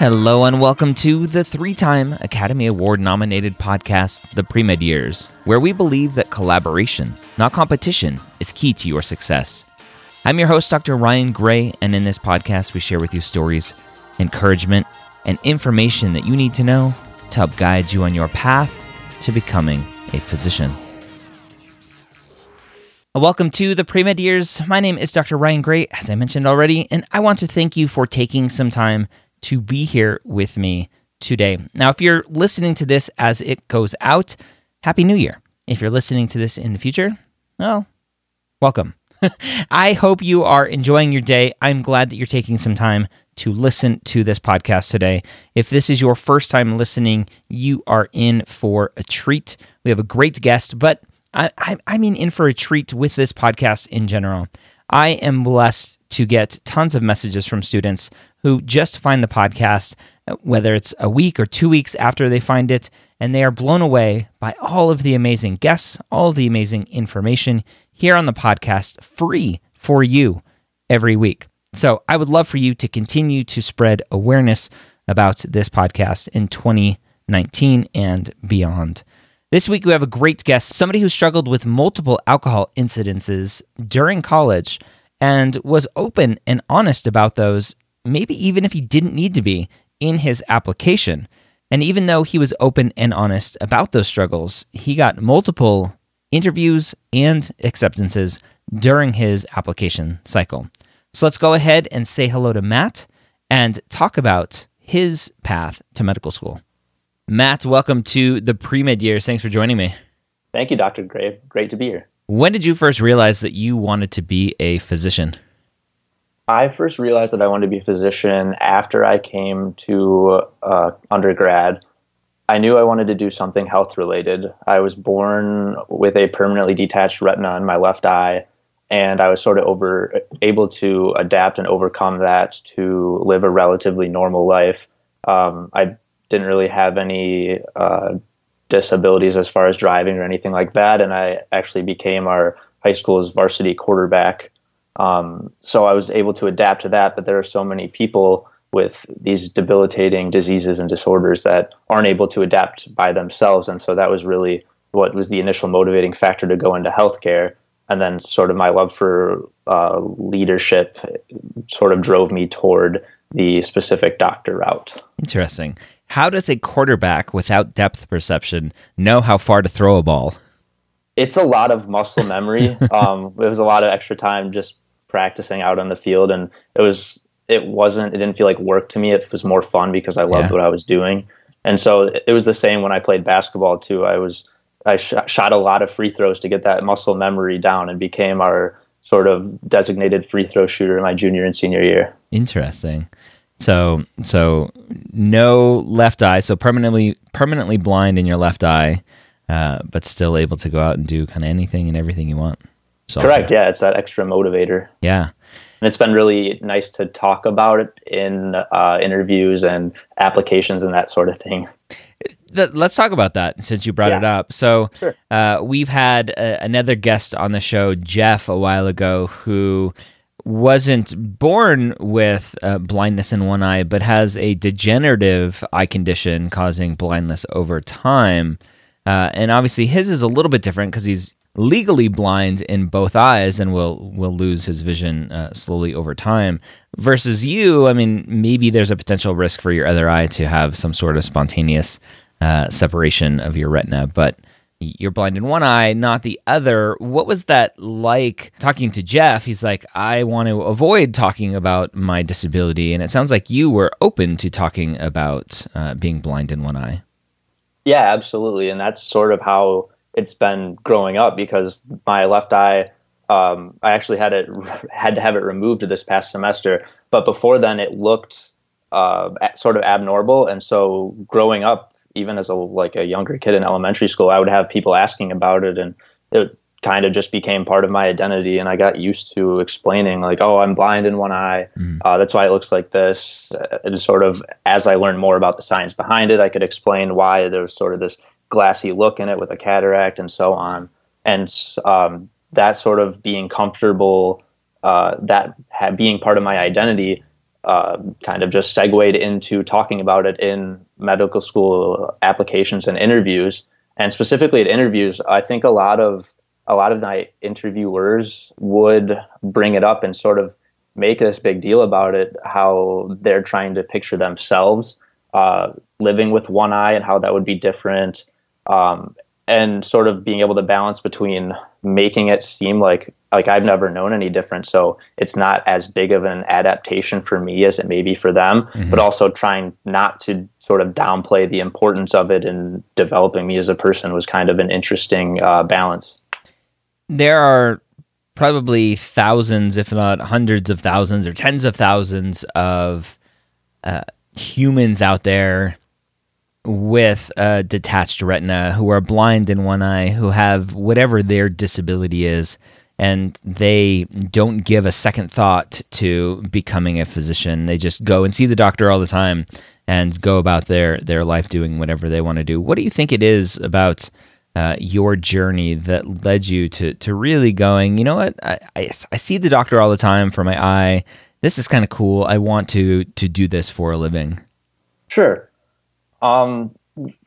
Hello and welcome to the three time Academy Award nominated podcast, The Pre-Med Years, where we believe that collaboration, not competition, is key to your success. I'm your host, Dr. Ryan Gray, and in this podcast, we share with you stories, encouragement, and information that you need to know to help guide you on your path to becoming a physician. Welcome to the Pre Med Years. My name is Dr. Ryan Gray, as I mentioned already, and I want to thank you for taking some time to be here with me today. Now, if you're listening to this as it goes out, Happy New Year. If you're listening to this in the future, well, welcome. I hope you are enjoying your day. I'm glad that you're taking some time to listen to this podcast today. If this is your first time listening, you are in for a treat. We have a great guest, but I, I, I mean, in for a treat with this podcast in general. I am blessed to get tons of messages from students who just find the podcast, uh, whether it's a week or two weeks after they find it, and they are blown away by all of the amazing guests, all the amazing information here on the podcast, free for you every week. So I would love for you to continue to spread awareness about this podcast in 2019 and beyond. This week, we have a great guest, somebody who struggled with multiple alcohol incidences during college and was open and honest about those, maybe even if he didn't need to be in his application. And even though he was open and honest about those struggles, he got multiple interviews and acceptances during his application cycle. So let's go ahead and say hello to Matt and talk about his path to medical school. Matt, welcome to the pre med years. Thanks for joining me. Thank you, Dr. Gray. Great to be here. When did you first realize that you wanted to be a physician? I first realized that I wanted to be a physician after I came to uh, undergrad. I knew I wanted to do something health related. I was born with a permanently detached retina in my left eye, and I was sort of over able to adapt and overcome that to live a relatively normal life. Um, I didn't really have any uh, disabilities as far as driving or anything like that, and I actually became our high school's varsity quarterback. Um, so I was able to adapt to that, but there are so many people with these debilitating diseases and disorders that aren't able to adapt by themselves, and so that was really what was the initial motivating factor to go into healthcare. And then, sort of, my love for uh, leadership sort of drove me toward the specific doctor route. Interesting. How does a quarterback without depth perception know how far to throw a ball? It's a lot of muscle memory. um, it was a lot of extra time just practicing out on the field, and it was it wasn't it didn't feel like work to me. It was more fun because I loved yeah. what I was doing, and so it was the same when I played basketball too. I was I sh- shot a lot of free throws to get that muscle memory down, and became our sort of designated free throw shooter in my junior and senior year. Interesting. So so no left eye, so permanently permanently blind in your left eye, uh, but still able to go out and do kind of anything and everything you want. So Correct. Yeah, it's that extra motivator. Yeah. And it's been really nice to talk about it in uh, interviews and applications and that sort of thing. Let's talk about that since you brought yeah. it up. So, sure. uh, we've had a, another guest on the show, Jeff, a while ago, who wasn't born with uh, blindness in one eye, but has a degenerative eye condition causing blindness over time. Uh, and obviously, his is a little bit different because he's legally blind in both eyes and will will lose his vision uh, slowly over time. Versus you, I mean, maybe there's a potential risk for your other eye to have some sort of spontaneous uh, separation of your retina, but you're blind in one eye, not the other. What was that like talking to Jeff? He's like, I want to avoid talking about my disability. And it sounds like you were open to talking about uh, being blind in one eye. Yeah, absolutely. And that's sort of how it's been growing up because my left eye, um, I actually had it had to have it removed this past semester. But before then, it looked uh, sort of abnormal. And so growing up, even as a like a younger kid in elementary school, I would have people asking about it, and it kind of just became part of my identity. And I got used to explaining, like, "Oh, I'm blind in one eye. Mm. Uh, that's why it looks like this." And sort of as I learned more about the science behind it, I could explain why there's sort of this glassy look in it with a cataract and so on. And um, that sort of being comfortable, uh, that had, being part of my identity uh, kind of just segued into talking about it in medical school applications and interviews. And specifically at interviews, I think a lot of a lot of my interviewers would bring it up and sort of make this big deal about it, how they're trying to picture themselves uh, living with one eye and how that would be different, um, and sort of being able to balance between making it seem like like I've never known any different. So it's not as big of an adaptation for me as it may be for them, mm-hmm. but also trying not to sort of downplay the importance of it in developing me as a person was kind of an interesting uh, balance. There are probably thousands, if not hundreds of thousands or tens of thousands of uh, humans out there with a detached retina who are blind in one eye, who have whatever their disability is and they don't give a second thought to becoming a physician. They just go and see the doctor all the time and go about their their life doing whatever they want to do. What do you think it is about uh, your journey that led you to to really going? You know what? I, I, I see the doctor all the time for my eye. This is kind of cool. I want to to do this for a living. Sure. Um,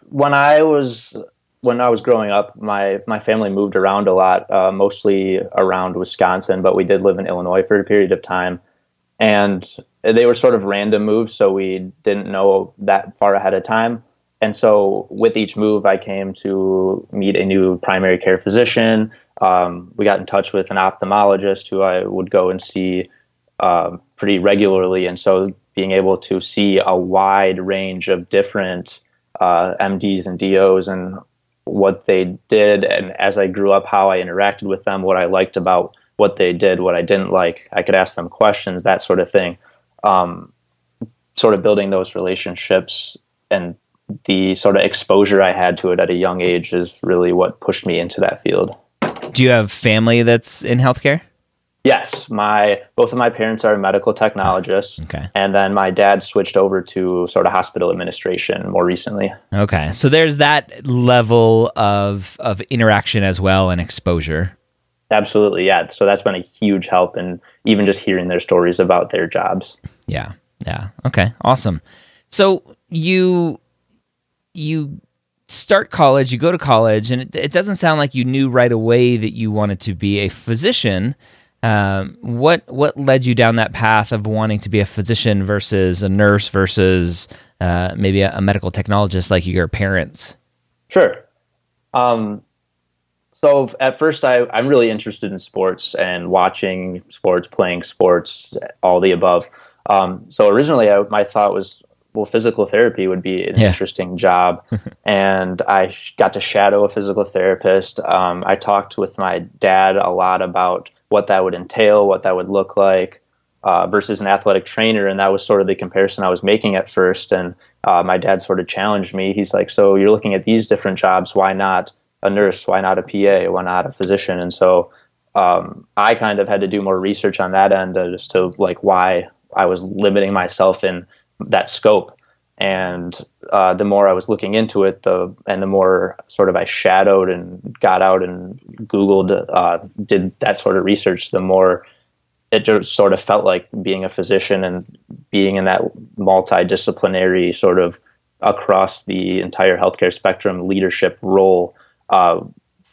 when I was when I was growing up, my my family moved around a lot, uh, mostly around Wisconsin, but we did live in Illinois for a period of time, and they were sort of random moves, so we didn't know that far ahead of time. And so, with each move, I came to meet a new primary care physician. Um, we got in touch with an ophthalmologist who I would go and see uh, pretty regularly, and so being able to see a wide range of different uh, MDs and DOs and what they did and as I grew up how I interacted with them, what I liked about what they did, what I didn't like. I could ask them questions, that sort of thing. Um, sort of building those relationships and the sort of exposure I had to it at a young age is really what pushed me into that field. Do you have family that's in healthcare? Yes, my both of my parents are medical technologists. Okay. And then my dad switched over to sort of hospital administration more recently. Okay. So there's that level of of interaction as well and exposure. Absolutely. Yeah. So that's been a huge help and even just hearing their stories about their jobs. Yeah. Yeah. Okay. Awesome. So you you start college, you go to college and it, it doesn't sound like you knew right away that you wanted to be a physician um, what what led you down that path of wanting to be a physician versus a nurse versus uh, maybe a, a, medical technologist like your parents? Sure. Um, so at first, I, I'm really interested in sports and watching sports, playing sports, all the above. Um, so originally, I, my thought was, well, physical therapy would be an yeah. interesting job. and I got to shadow a physical therapist. Um, I talked with my dad a lot about what that would entail, what that would look like, uh, versus an athletic trainer. And that was sort of the comparison I was making at first. And uh, my dad sort of challenged me. He's like, So you're looking at these different jobs. Why not a nurse? Why not a PA? Why not a physician? And so um, I kind of had to do more research on that end as to like why I was limiting myself in that scope. And uh, the more I was looking into it, the and the more sort of I shadowed and got out and Googled, uh, did that sort of research, the more it just sort of felt like being a physician and being in that multidisciplinary sort of across the entire healthcare spectrum leadership role uh,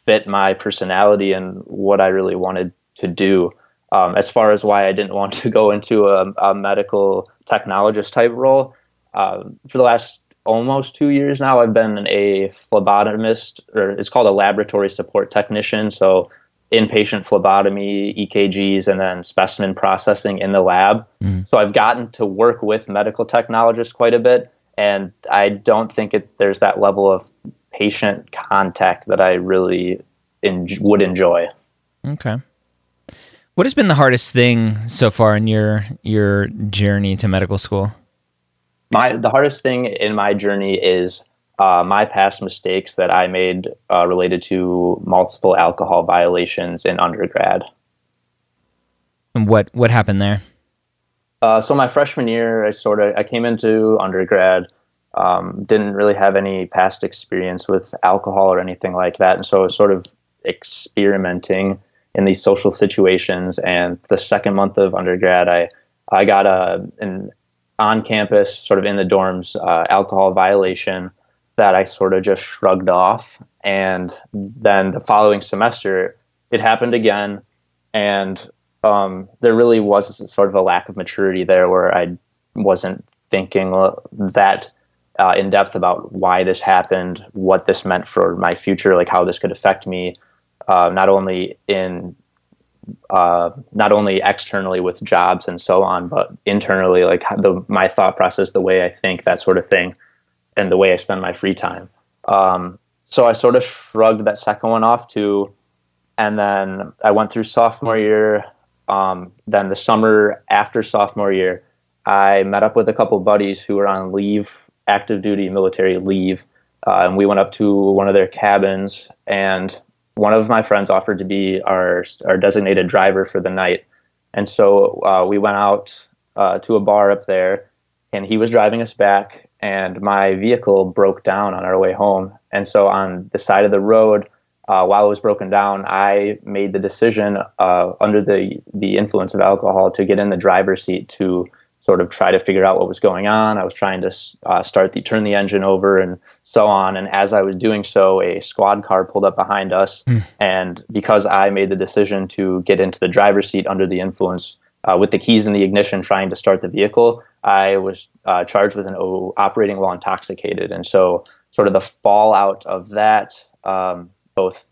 fit my personality and what I really wanted to do. Um, as far as why I didn't want to go into a, a medical technologist type role, uh, for the last almost two years now, I've been a phlebotomist, or it's called a laboratory support technician. So inpatient phlebotomy, EKGs, and then specimen processing in the lab. Mm. So I've gotten to work with medical technologists quite a bit, and I don't think it, there's that level of patient contact that I really en- would enjoy. Okay. What has been the hardest thing so far in your your journey to medical school? My the hardest thing in my journey is uh, my past mistakes that I made uh, related to multiple alcohol violations in undergrad. And what what happened there? Uh, so my freshman year, I sort of I came into undergrad, um, didn't really have any past experience with alcohol or anything like that, and so I was sort of experimenting in these social situations. And the second month of undergrad, I I got a an on campus, sort of in the dorms, uh, alcohol violation that I sort of just shrugged off. And then the following semester, it happened again. And um, there really was sort of a lack of maturity there where I wasn't thinking that uh, in depth about why this happened, what this meant for my future, like how this could affect me, uh, not only in uh, not only externally with jobs and so on, but internally, like the my thought process, the way I think, that sort of thing and the way I spend my free time. Um, so I sort of shrugged that second one off too. And then I went through sophomore year. Um, then the summer after sophomore year, I met up with a couple buddies who were on leave, active duty military leave. Uh, and we went up to one of their cabins, and one of my friends offered to be our, our designated driver for the night. And so uh, we went out uh, to a bar up there, and he was driving us back and my vehicle broke down on our way home. And so on the side of the road, uh, while it was broken down, I made the decision uh, under the the influence of alcohol to get in the driver's seat to sort of try to figure out what was going on. I was trying to uh, start the turn the engine over and so on. And as I was doing so, a squad car pulled up behind us. Mm. And because I made the decision to get into the driver's seat under the influence, uh, with the keys in the ignition, trying to start the vehicle, I was uh, charged with an o- operating while intoxicated, and so sort of the fallout of that, um, both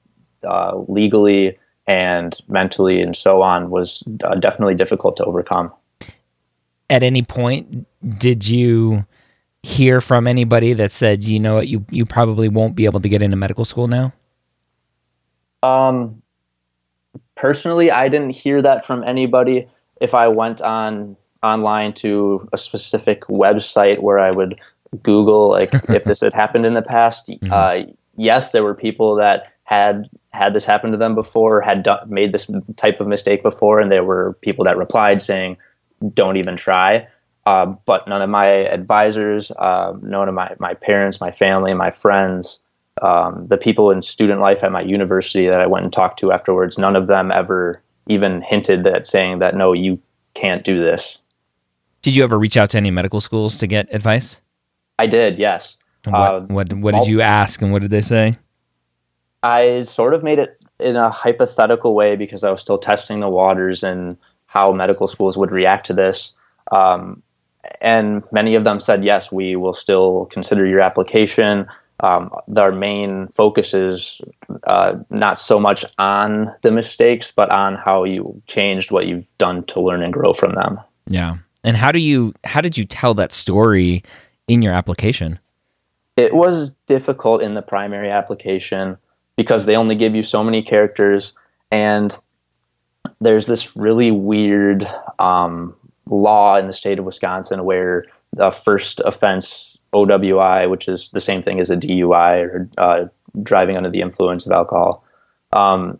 uh, legally and mentally and so on, was uh, definitely difficult to overcome. At any point, did you hear from anybody that said, you know what, you you probably won't be able to get into medical school now? Um, personally, I didn't hear that from anybody. If I went on online to a specific website where I would Google like if this had happened in the past. Mm-hmm. Uh, yes, there were people that had had this happen to them before, had made this type of mistake before, and there were people that replied saying, "Don't even try." Uh, but none of my advisors, uh, none of my, my parents, my family, my friends, um, the people in student life at my university that I went and talked to afterwards, none of them ever even hinted at saying that no, you can't do this. Did you ever reach out to any medical schools to get advice? I did, yes. What, uh, what, what did you ask and what did they say? I sort of made it in a hypothetical way because I was still testing the waters and how medical schools would react to this. Um, and many of them said, yes, we will still consider your application. Um, our main focus is uh, not so much on the mistakes, but on how you changed what you've done to learn and grow from them. Yeah. And how do you how did you tell that story in your application? It was difficult in the primary application because they only give you so many characters and there's this really weird um, law in the state of Wisconsin where the first offense OWI, which is the same thing as a DUI or uh, driving under the influence of alcohol, um,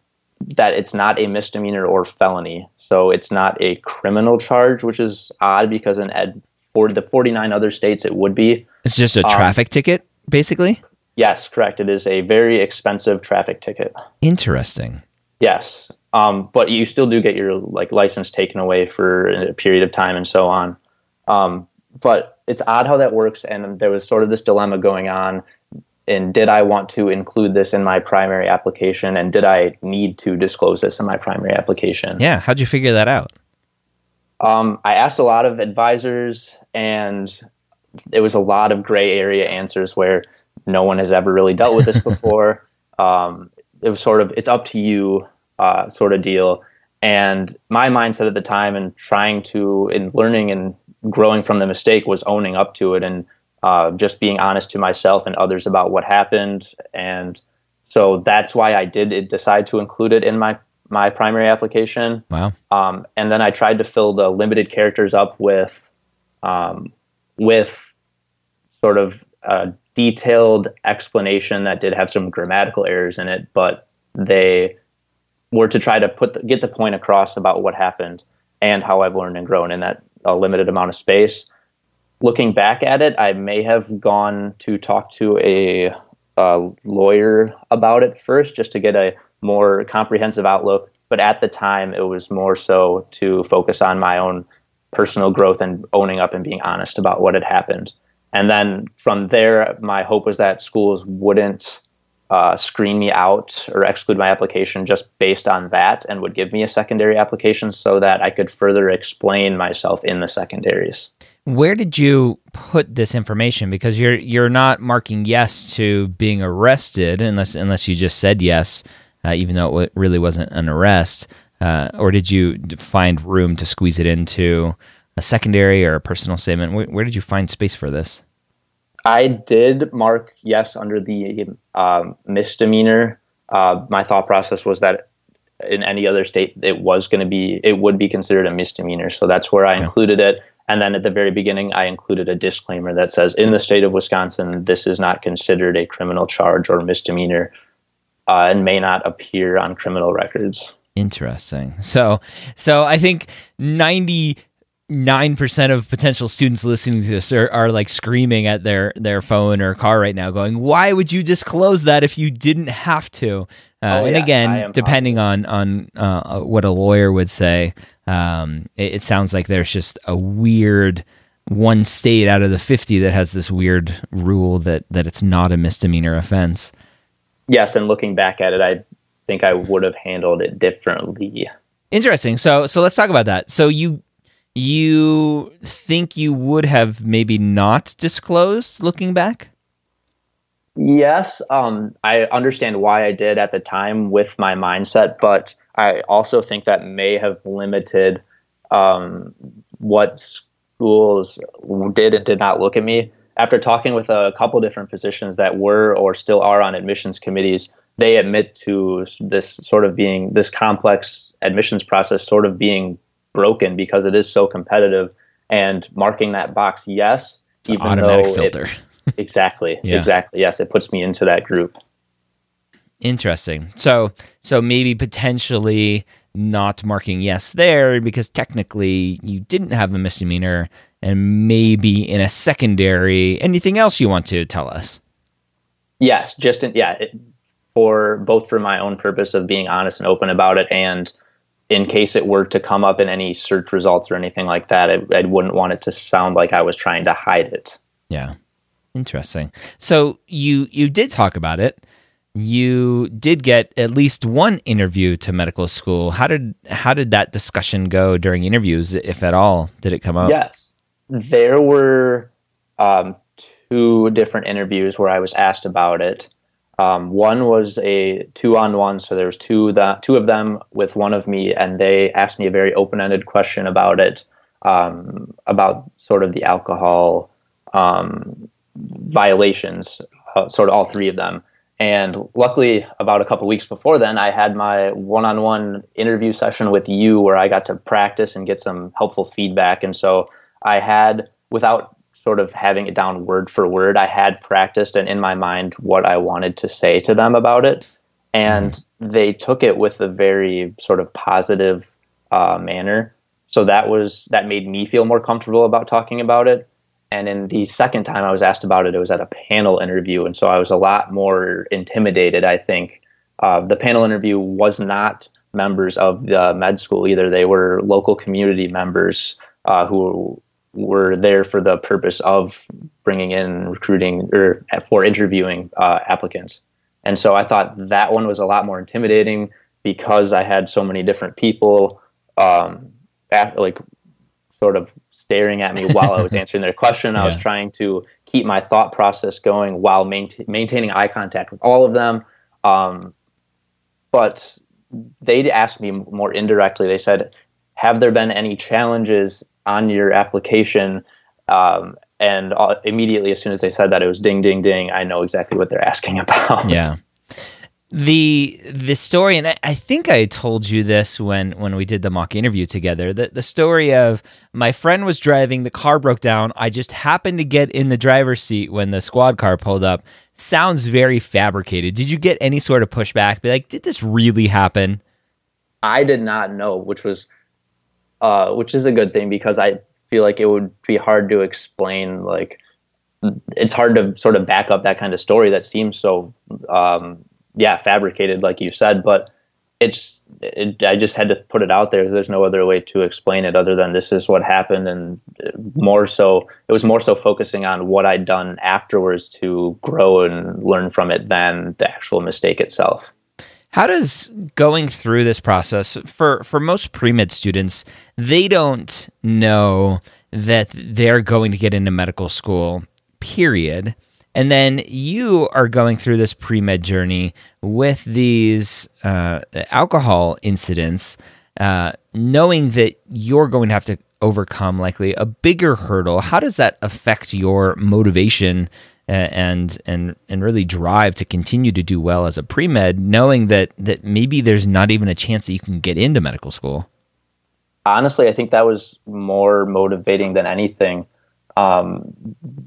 that it's not a misdemeanor or felony. So it's not a criminal charge, which is odd because in ed for the 49 other states it would be. It's just a um, traffic ticket, basically. Yes, correct. It is a very expensive traffic ticket. Interesting. Yes, um, but you still do get your like license taken away for a period of time and so on. Um, but it's odd how that works, and there was sort of this dilemma going on and did I want to include this in my primary application and did I need to disclose this in my primary application? Yeah, how'd you figure that out? Um, I asked a lot of advisors and it was a lot of gray area answers where no one has ever really dealt with this before. um, it was sort of it's up to you uh, sort of deal. And my mindset at the time and trying to in learning and growing from the mistake was owning up to it and uh, just being honest to myself and others about what happened. And so that's why I did decide to include it in my my primary application. Wow. Um, and then I tried to fill the limited characters up with um, with sort of a detailed explanation that did have some grammatical errors in it, but they were to try to put the, get the point across about what happened and how I've learned and grown in that a limited amount of space. Looking back at it, I may have gone to talk to a, a lawyer about it first, just to get a more comprehensive outlook. But at the time, it was more so to focus on my own personal growth and owning up and being honest about what had happened. And then from there, my hope was that schools wouldn't uh, screen me out or exclude my application just based on that and would give me a secondary application so that I could further explain myself in the secondaries. Where did you put this information? Because you're you're not marking yes to being arrested unless unless you just said yes, uh, even though it really wasn't an arrest. Uh, or did you find room to squeeze it into a secondary or a personal statement? Where, where did you find space for this? I did mark yes under the um, misdemeanor. Uh, my thought process was that in any other state, it was going to be, it would be considered a misdemeanor. So that's where I yeah. included it. And then at the very beginning, I included a disclaimer that says, in the state of Wisconsin, this is not considered a criminal charge or misdemeanor uh, and may not appear on criminal records. Interesting. So, so I think ninety nine percent of potential students listening to this are, are like screaming at their their phone or car right now, going, "Why would you disclose that if you didn't have to?" Uh, oh, and yeah, again, depending on on uh, what a lawyer would say, um, it, it, sounds like there's just a weird one state out of the fifty that has this weird rule that that it's not a misdemeanor offense. Yes, and looking back at it, I think I would have handled it differently. Interesting. So so let's talk about that. So you you think you would have maybe not disclosed looking back? Yes, um, I understand why I did at the time with my mindset, but I also think that may have limited um, what schools did and did not look at me. After talking with a couple different physicians that were or still are on admissions committees, they admit to this sort of being this complex admissions process sort of being broken because it is so competitive. And marking that box yes it's even automatic though filter. It, exactly yeah. exactly. Yes it puts me into that group. Interesting. So so maybe potentially not marking yes there because technically you didn't have a misdemeanor and maybe in a secondary. Anything else you want to tell us? Yes just in, yeah it, for both for my own purpose of being honest and open about it and in case it were to come up in any search results or anything like that, I, I wouldn't want it to sound like I was trying to hide it. Yeah. Interesting. So you you did talk about it. You did get at least one interview to medical school. How did how did that discussion go during interviews, if at all? Did it come up? Yes, there were um, two different interviews where I was asked about it. Um, one was a two-on-one, so there was two the, two of them with one of me, and they asked me a very open-ended question about it, um, about sort of the alcohol um, violations, uh, sort of all three of them. And luckily, about a couple weeks before then, I had my one-on-one interview session with you, where I got to practice and get some helpful feedback. And so I had, without sort of having it down word for word. I had practiced and in my mind what I wanted to say to them about it. And mm-hmm. they took it with a very sort of positive uh, manner. So that was that made me feel more comfortable about talking about it. And in the second time I was asked about it, it was at a panel interview, and so I was a lot more intimidated. I think uh, the panel interview was not members of the med school either; they were local community members uh, who were there for the purpose of bringing in recruiting or for interviewing uh, applicants. And so I thought that one was a lot more intimidating because I had so many different people, um, like sort of staring at me while I was answering their question. I yeah. was trying to keep my thought process going while maintaining eye contact with all of them. Um, but they asked me more indirectly. They said, "Have there been any challenges on your application?" Um, and uh, immediately, as soon as they said that, it was ding, ding, ding. I know exactly what they're asking about. Yeah the the story and I, I, think I told you this when when we did the mock interview together the the story of my friend was driving the car broke down I just happened to get in the driver's seat when the squad car pulled up sounds very fabricated did you get any sort of pushback be like did this really happen I did not know which was uh which is a good thing because I feel like it would be hard to explain like it's hard to sort of back up that kind of story that seems so um yeah, fabricated, like you said, but it's it, I just had to put it out there. There's no other way to explain it other than this is what happened, and more so, it was more so focusing on what I'd done afterwards to grow and learn from it than the actual mistake itself. How does going through this process for for most pre med students? They don't know that they're going to get into medical school. Period and then you are going through this pre med journey with these uh, alcohol incidents, uh, knowing that you're going to have to overcome likely a bigger hurdle. How does that affect your motivation? And and and really drive to continue to do well as a pre med, knowing that that maybe there's not even a chance that you can get into medical school. Honestly, I think that was more motivating than anything um,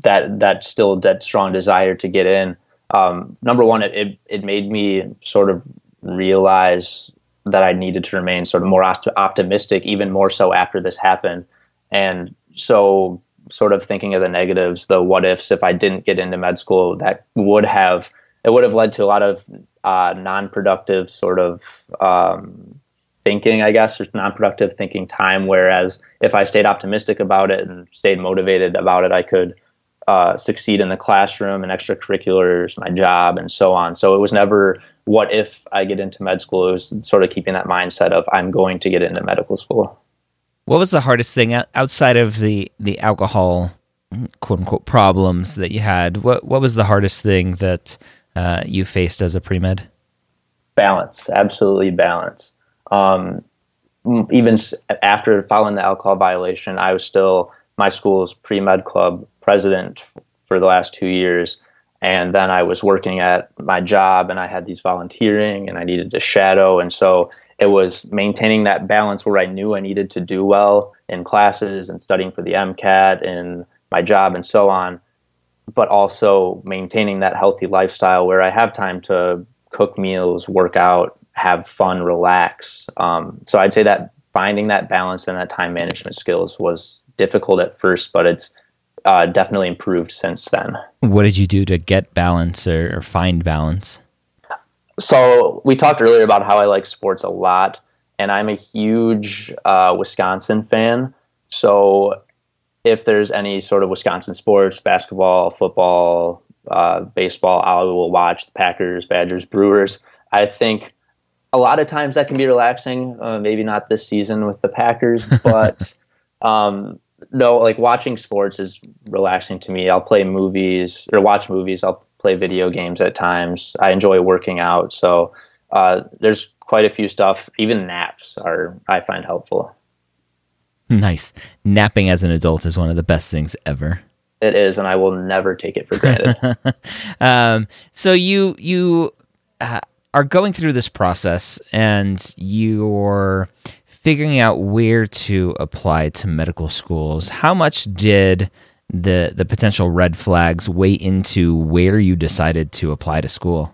that that still that strong desire to get in. Um, number one, it, it, it made me sort of realize that I needed to remain sort of more optimistic, even more so after this happened. And so, sort of thinking of the negatives, the what ifs, if I didn't get into med school, that would have it would have led to a lot of uh, non-productive sort of um, thinking, I guess, or non-productive thinking time. Whereas if I stayed optimistic about it and stayed motivated about it, I could uh, succeed in the classroom and extracurriculars, my job, and so on. So it was never what if I get into med school. It was sort of keeping that mindset of I'm going to get into medical school. What was the hardest thing outside of the the alcohol quote unquote problems that you had? What what was the hardest thing that uh, you faced as a pre med? Balance, absolutely balance um, even after following the alcohol violation, I was still my school's pre med club president for the last two years. And then I was working at my job and I had these volunteering and I needed to shadow. And so it was maintaining that balance where I knew I needed to do well in classes and studying for the MCAT and my job and so on, but also maintaining that healthy lifestyle where I have time to cook meals, work out, have fun, relax. Um, so I'd say that finding that balance and that time management skills was difficult at first, but it's uh, definitely improved since then. What did you do to get balance or, or find balance? So we talked earlier about how I like sports a lot, and I'm a huge uh, Wisconsin fan. So if there's any sort of Wisconsin sports, basketball, football, uh, baseball, I will watch the Packers, Badgers, Brewers. I think a lot of times that can be relaxing. Uh, maybe not this season with the Packers, but um, no, like watching sports is relaxing to me. I'll play movies or watch movies. I'll play video games at times. I enjoy working out. So uh, there's quite a few stuff. Even naps are I find helpful. Nice. Napping as an adult is one of the best things ever. It is, and I will never take it for granted. um, so you you uh, are going through this process and you're figuring out where to apply to medical schools, how much did the the potential red flags weigh into where you decided to apply to school?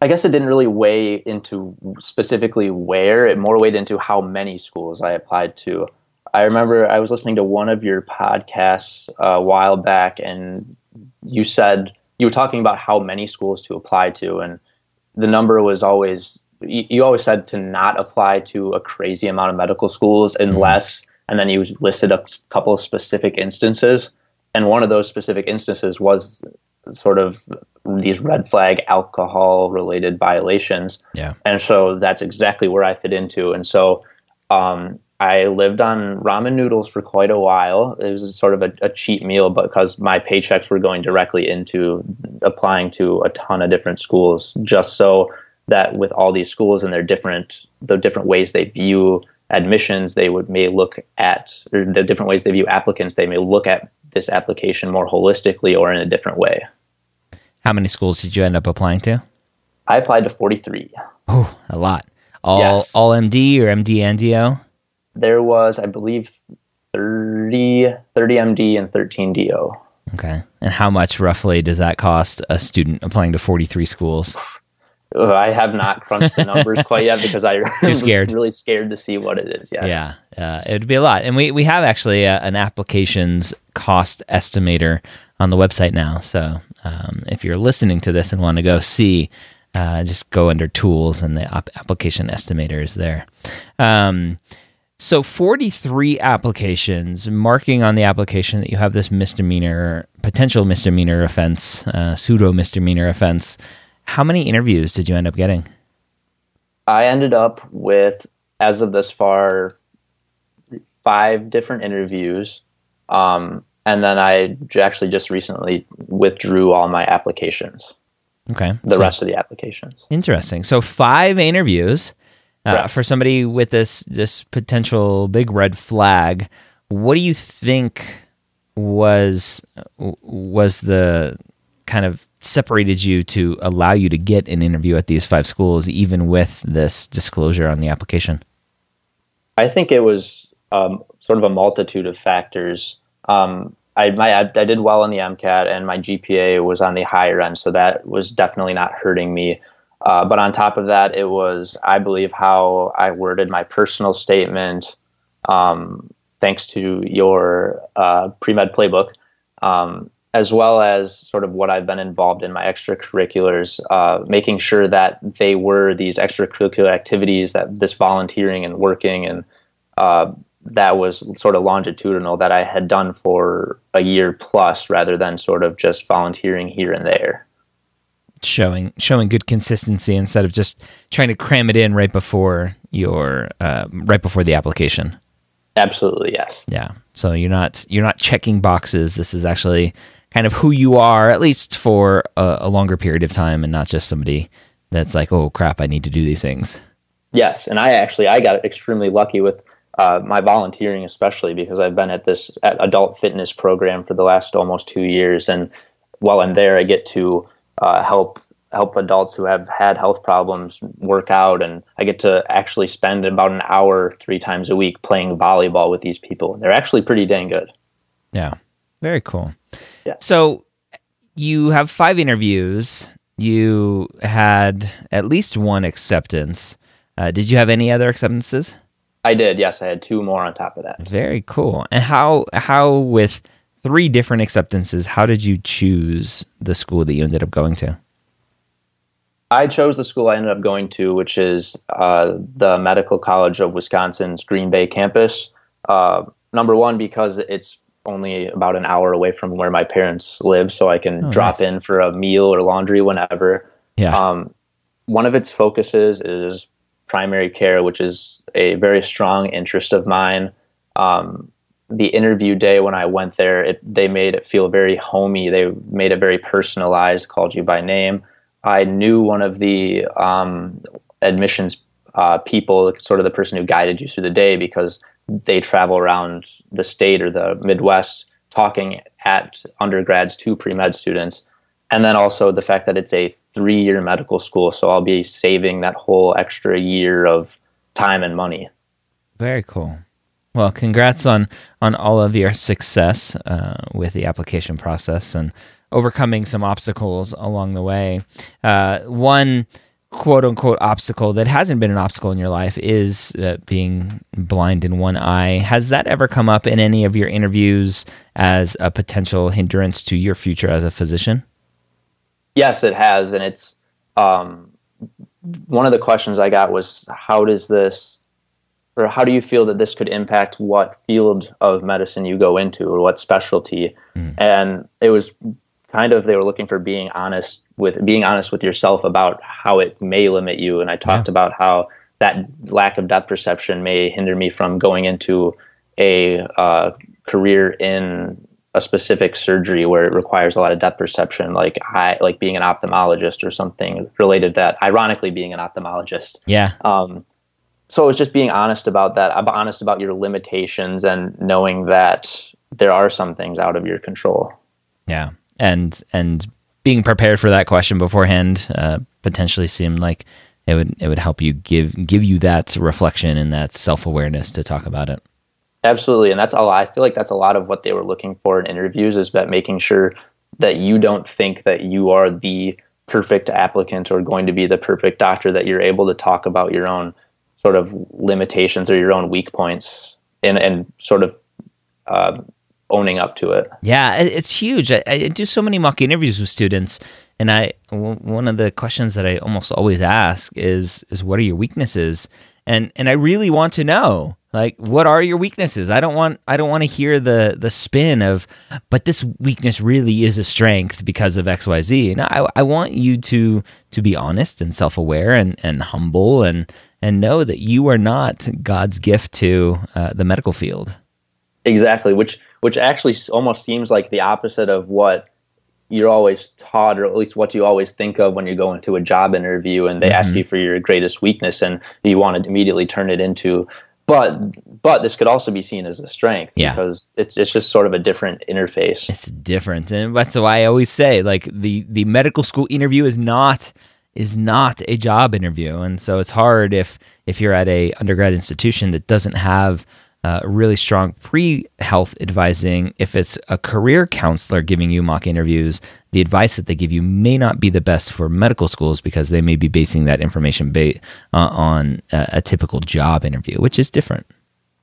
I guess it didn't really weigh into specifically where, it more weighed into how many schools I applied to. I remember I was listening to one of your podcasts a while back, and you said you were talking about how many schools to apply to, and the number was always you, you always said to not apply to a crazy amount of medical schools mm-hmm. unless, mm-hmm. And then you listed a couple of specific instances. and one of those specific instances was sort of these red flag alcohol related violations. Yeah. And so that's exactly where I fit into. And so um, I lived on ramen noodles for quite a while. It was sort of a, a cheap meal because my paychecks were going directly into applying to a ton of different schools, just so that with all these schools and their different the different ways they view admissions, they would may look at the different ways they view applicants, they may look at this application more holistically or in a different way. How many schools did you end up applying to? I applied to 43. Oh, a lot. All Yes. all MD or MD and DO? There was, I believe, 30, 30 MD and 13 DO. Okay. And how much roughly does that cost a student applying to 43 schools? I have not crunched the numbers quite yet because I was scared. really scared to see what it is. Yes. Yeah, uh, it would be a lot. And we, we have actually uh an applications cost estimator on the website now. So um, if you're listening to this and want to go see, uh, just go under tools and the op- application estimator is there. Um, so 43 applications, marking on the application that you have this misdemeanor, potential misdemeanor offense, uh, pseudo misdemeanor offense. How many interviews did you end up getting? I ended up with, as of this far, five different interviews. Um, and then I actually just recently withdrew all my applications, Okay. the so- rest of the applications. Interesting. So five interviews uh, for somebody with this this potential big red flag. What do you think was was the kind of separated you to allow you to get an interview at these five schools, even with this disclosure on the application? I think it was um, sort of a multitude of factors. Um, I, my, I, did well on the MCAT, and my GPA was on the higher end, so that was definitely not hurting me. Uh, but on top of that, it was, I believe, how I worded my personal statement, um, thanks to your uh, pre med playbook, um, as well as sort of what I've been involved in my extracurriculars, uh, making sure that they were these extracurricular activities, that this volunteering and working and uh, that was sort of longitudinal that I had done for a year plus rather than sort of just volunteering here and there. Showing showing good consistency instead of just trying to cram it in right before your uh, right before the application. Absolutely, yes. Yeah. So you're not you're not checking boxes. This is actually kind of who you are, at least for a, a longer period of time, and not just somebody that's like, oh crap, I need to do these things. Yes, and I actually I got extremely lucky with uh, my volunteering, especially because I've been at this at adult fitness program for the last almost two years, and while I'm there, I get to uh, help help adults who have had health problems work out, and I get to actually spend about an hour three times a week playing volleyball with these people. They're actually pretty dang good. Yeah. Very cool. Yeah. So you have five interviews. You had at least one acceptance. Uh, did you have any other acceptances? I did, yes. I had two more on top of that. Very cool. And how how with three different acceptances, how did you choose the school that you ended up going to? I chose the school I ended up going to, which is uh, the Medical College of Wisconsin's Green Bay campus. Uh, number one, because it's only about an hour away from where my parents live, so I can Oh, drop nice. in for a meal or laundry whenever. Yeah. Um, one of its focuses is primary care, which is a very strong interest of mine. Um, the interview day when I went there, it, they made it feel very homey. They made it very personalized, called you by name. I knew one of the um, admissions uh, people, sort of the person who guided you through the day, because they travel around the state or the Midwest talking at undergrads to pre med students. And then also the fact that it's a three year medical school. So I'll be saving that whole extra year of time and money. Very cool. Well, congrats on on all of your success uh, with the application process and overcoming some obstacles along the way. Uh, one quote unquote obstacle that hasn't been an obstacle in your life is uh, being blind in one eye. Has that ever come up in any of your interviews as a potential hindrance to your future as a physician? Yes, it has. And it's um, one of the questions I got was how does this or how do you feel that this could impact what field of medicine you go into or what specialty? Mm. And it was kind of they were looking for being honest with being honest with yourself about how it may limit you. And I talked yeah. about how that lack of depth perception may hinder me from going into a uh, career in a specific surgery where it requires a lot of depth perception, like I like being an ophthalmologist or something related to that. Ironically, being an ophthalmologist. Yeah. Um, so it's just being honest about that. I'm honest about your limitations and knowing that there are some things out of your control. Yeah, and and being prepared for that question beforehand uh, potentially seemed like it would it would help you give give you that reflection and that self awareness to talk about it. Absolutely, and that's a lot. I feel like that's a lot of what they were looking for in interviews is that making sure that you don't think that you are the perfect applicant or going to be the perfect doctor. That you're able to talk about your own sort of limitations or your own weak points and and sort of uh, owning up to it. Yeah, it's huge. I, I, do so many mock interviews with students, and I one of the questions that I almost always ask is is what are your weaknesses, and and I really want to know like what are your weaknesses i don't want i don't want to hear the the spin of but this weakness really is a strength because of xyz and i i want you to to be honest and self-aware and and humble and and know that you are not god's gift to uh, the medical field exactly which which actually almost seems like the opposite of what you're always taught or at least what you always think of when you go into a job interview and they mm-hmm. ask you for your greatest weakness and you want to immediately turn it into but but this could also be seen as a strength yeah. because it's it's just sort of a different interface. It's different, and that's why I always say like the the medical school interview is not is not a job interview, and so it's hard if if you're at a undergrad institution that doesn't have uh, really strong pre health advising. If it's a career counselor giving you mock interviews, the advice that they give you may not be the best for medical schools because they may be basing that information ba- uh, on a, a typical job interview, which is different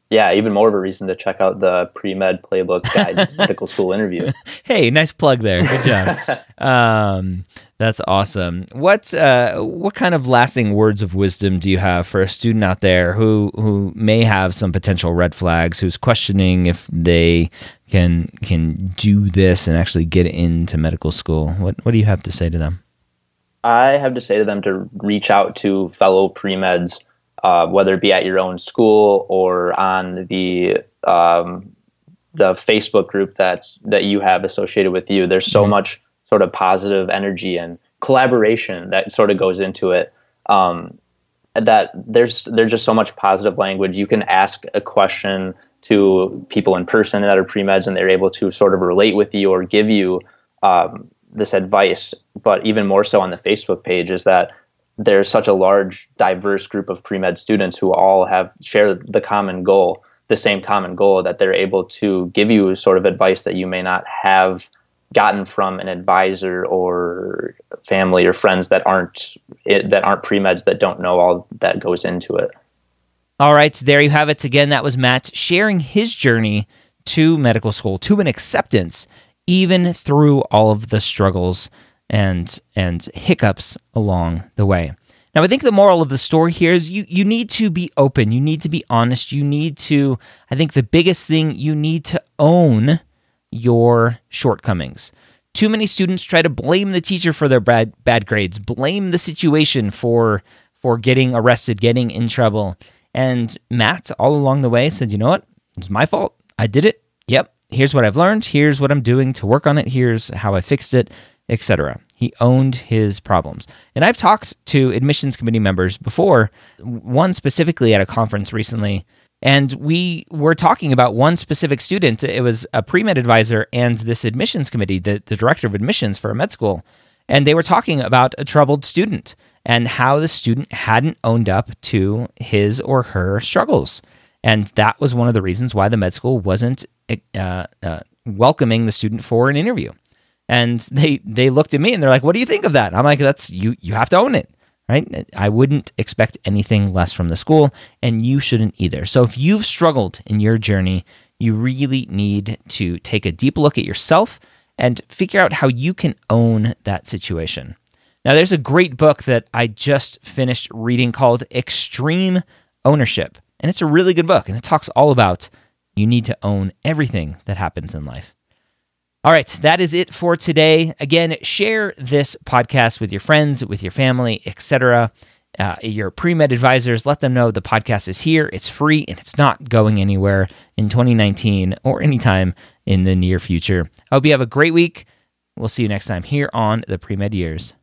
yeah, even more of a reason to check out the pre med playbook guide medical school interview. Hey, nice plug there. Good job. um, that's awesome. What uh, what kind of lasting words of wisdom do you have for a student out there who who may have some potential red flags, who's questioning if they can can do this and actually get into medical school? What what do you have to say to them? I have to say to them to reach out to fellow pre meds uh, whether it be at your own school or on the um, the Facebook group that that you have associated with you. There's so mm-hmm. much sort of positive energy and collaboration that sort of goes into it. Um, that there's there's just so much positive language. You can ask a question to people in person that are pre meds, and they're able to sort of relate with you or give you um, this advice. But even more so on the Facebook page is that there's such a large, diverse group of pre med students who all have shared the common goal, the same common goal, that they're able to give you sort of advice that you may not have gotten from an advisor or family or friends that aren't that aren't pre meds that don't know all that goes into it. All right, so there you have it. Again, that was Matt sharing his journey to medical school, to an acceptance, even through all of the struggles and and hiccups along the way. Now, I think the moral of the story here is you you need to be open. You need to be honest. You need to. I think the biggest thing you need to own your shortcomings. Too many students try to blame the teacher for their bad bad grades, blame the situation for for getting arrested, getting in trouble. And Matt, all along the way, said, "You know what? It's my fault. I did it. Yep. Here's what I've learned. Here's what I'm doing to work on it. Here's how I fixed it etc. He owned his problems. And I've talked to admissions committee members before, one specifically at a conference recently, and we were talking about one specific student. It was a pre med advisor and this admissions committee, the, the director of admissions for a med school. And they were talking about a troubled student and how the student hadn't owned up to his or her struggles. And that was one of the reasons why the med school wasn't uh, uh, welcoming the student for an interview and they they looked at me and they're like, "What do you think of that?" I'm like, "That's you. You have to own it." Right? I wouldn't expect anything less from the school, and you shouldn't either. So, if you've struggled in your journey, you really need to take a deep look at yourself and figure out how you can own that situation. Now, there's a great book that I just finished reading called Extreme Ownership And it's a really good book, and it talks all about you need to own everything that happens in life. All right, that is it for today. Again, share this podcast with your friends, with your family, etc. Uh, your pre med advisors, let them know the podcast is here. It's free and it's not going anywhere in 2019 or anytime in the near future. I hope you have a great week. We'll see you next time here on the Pre Med Years.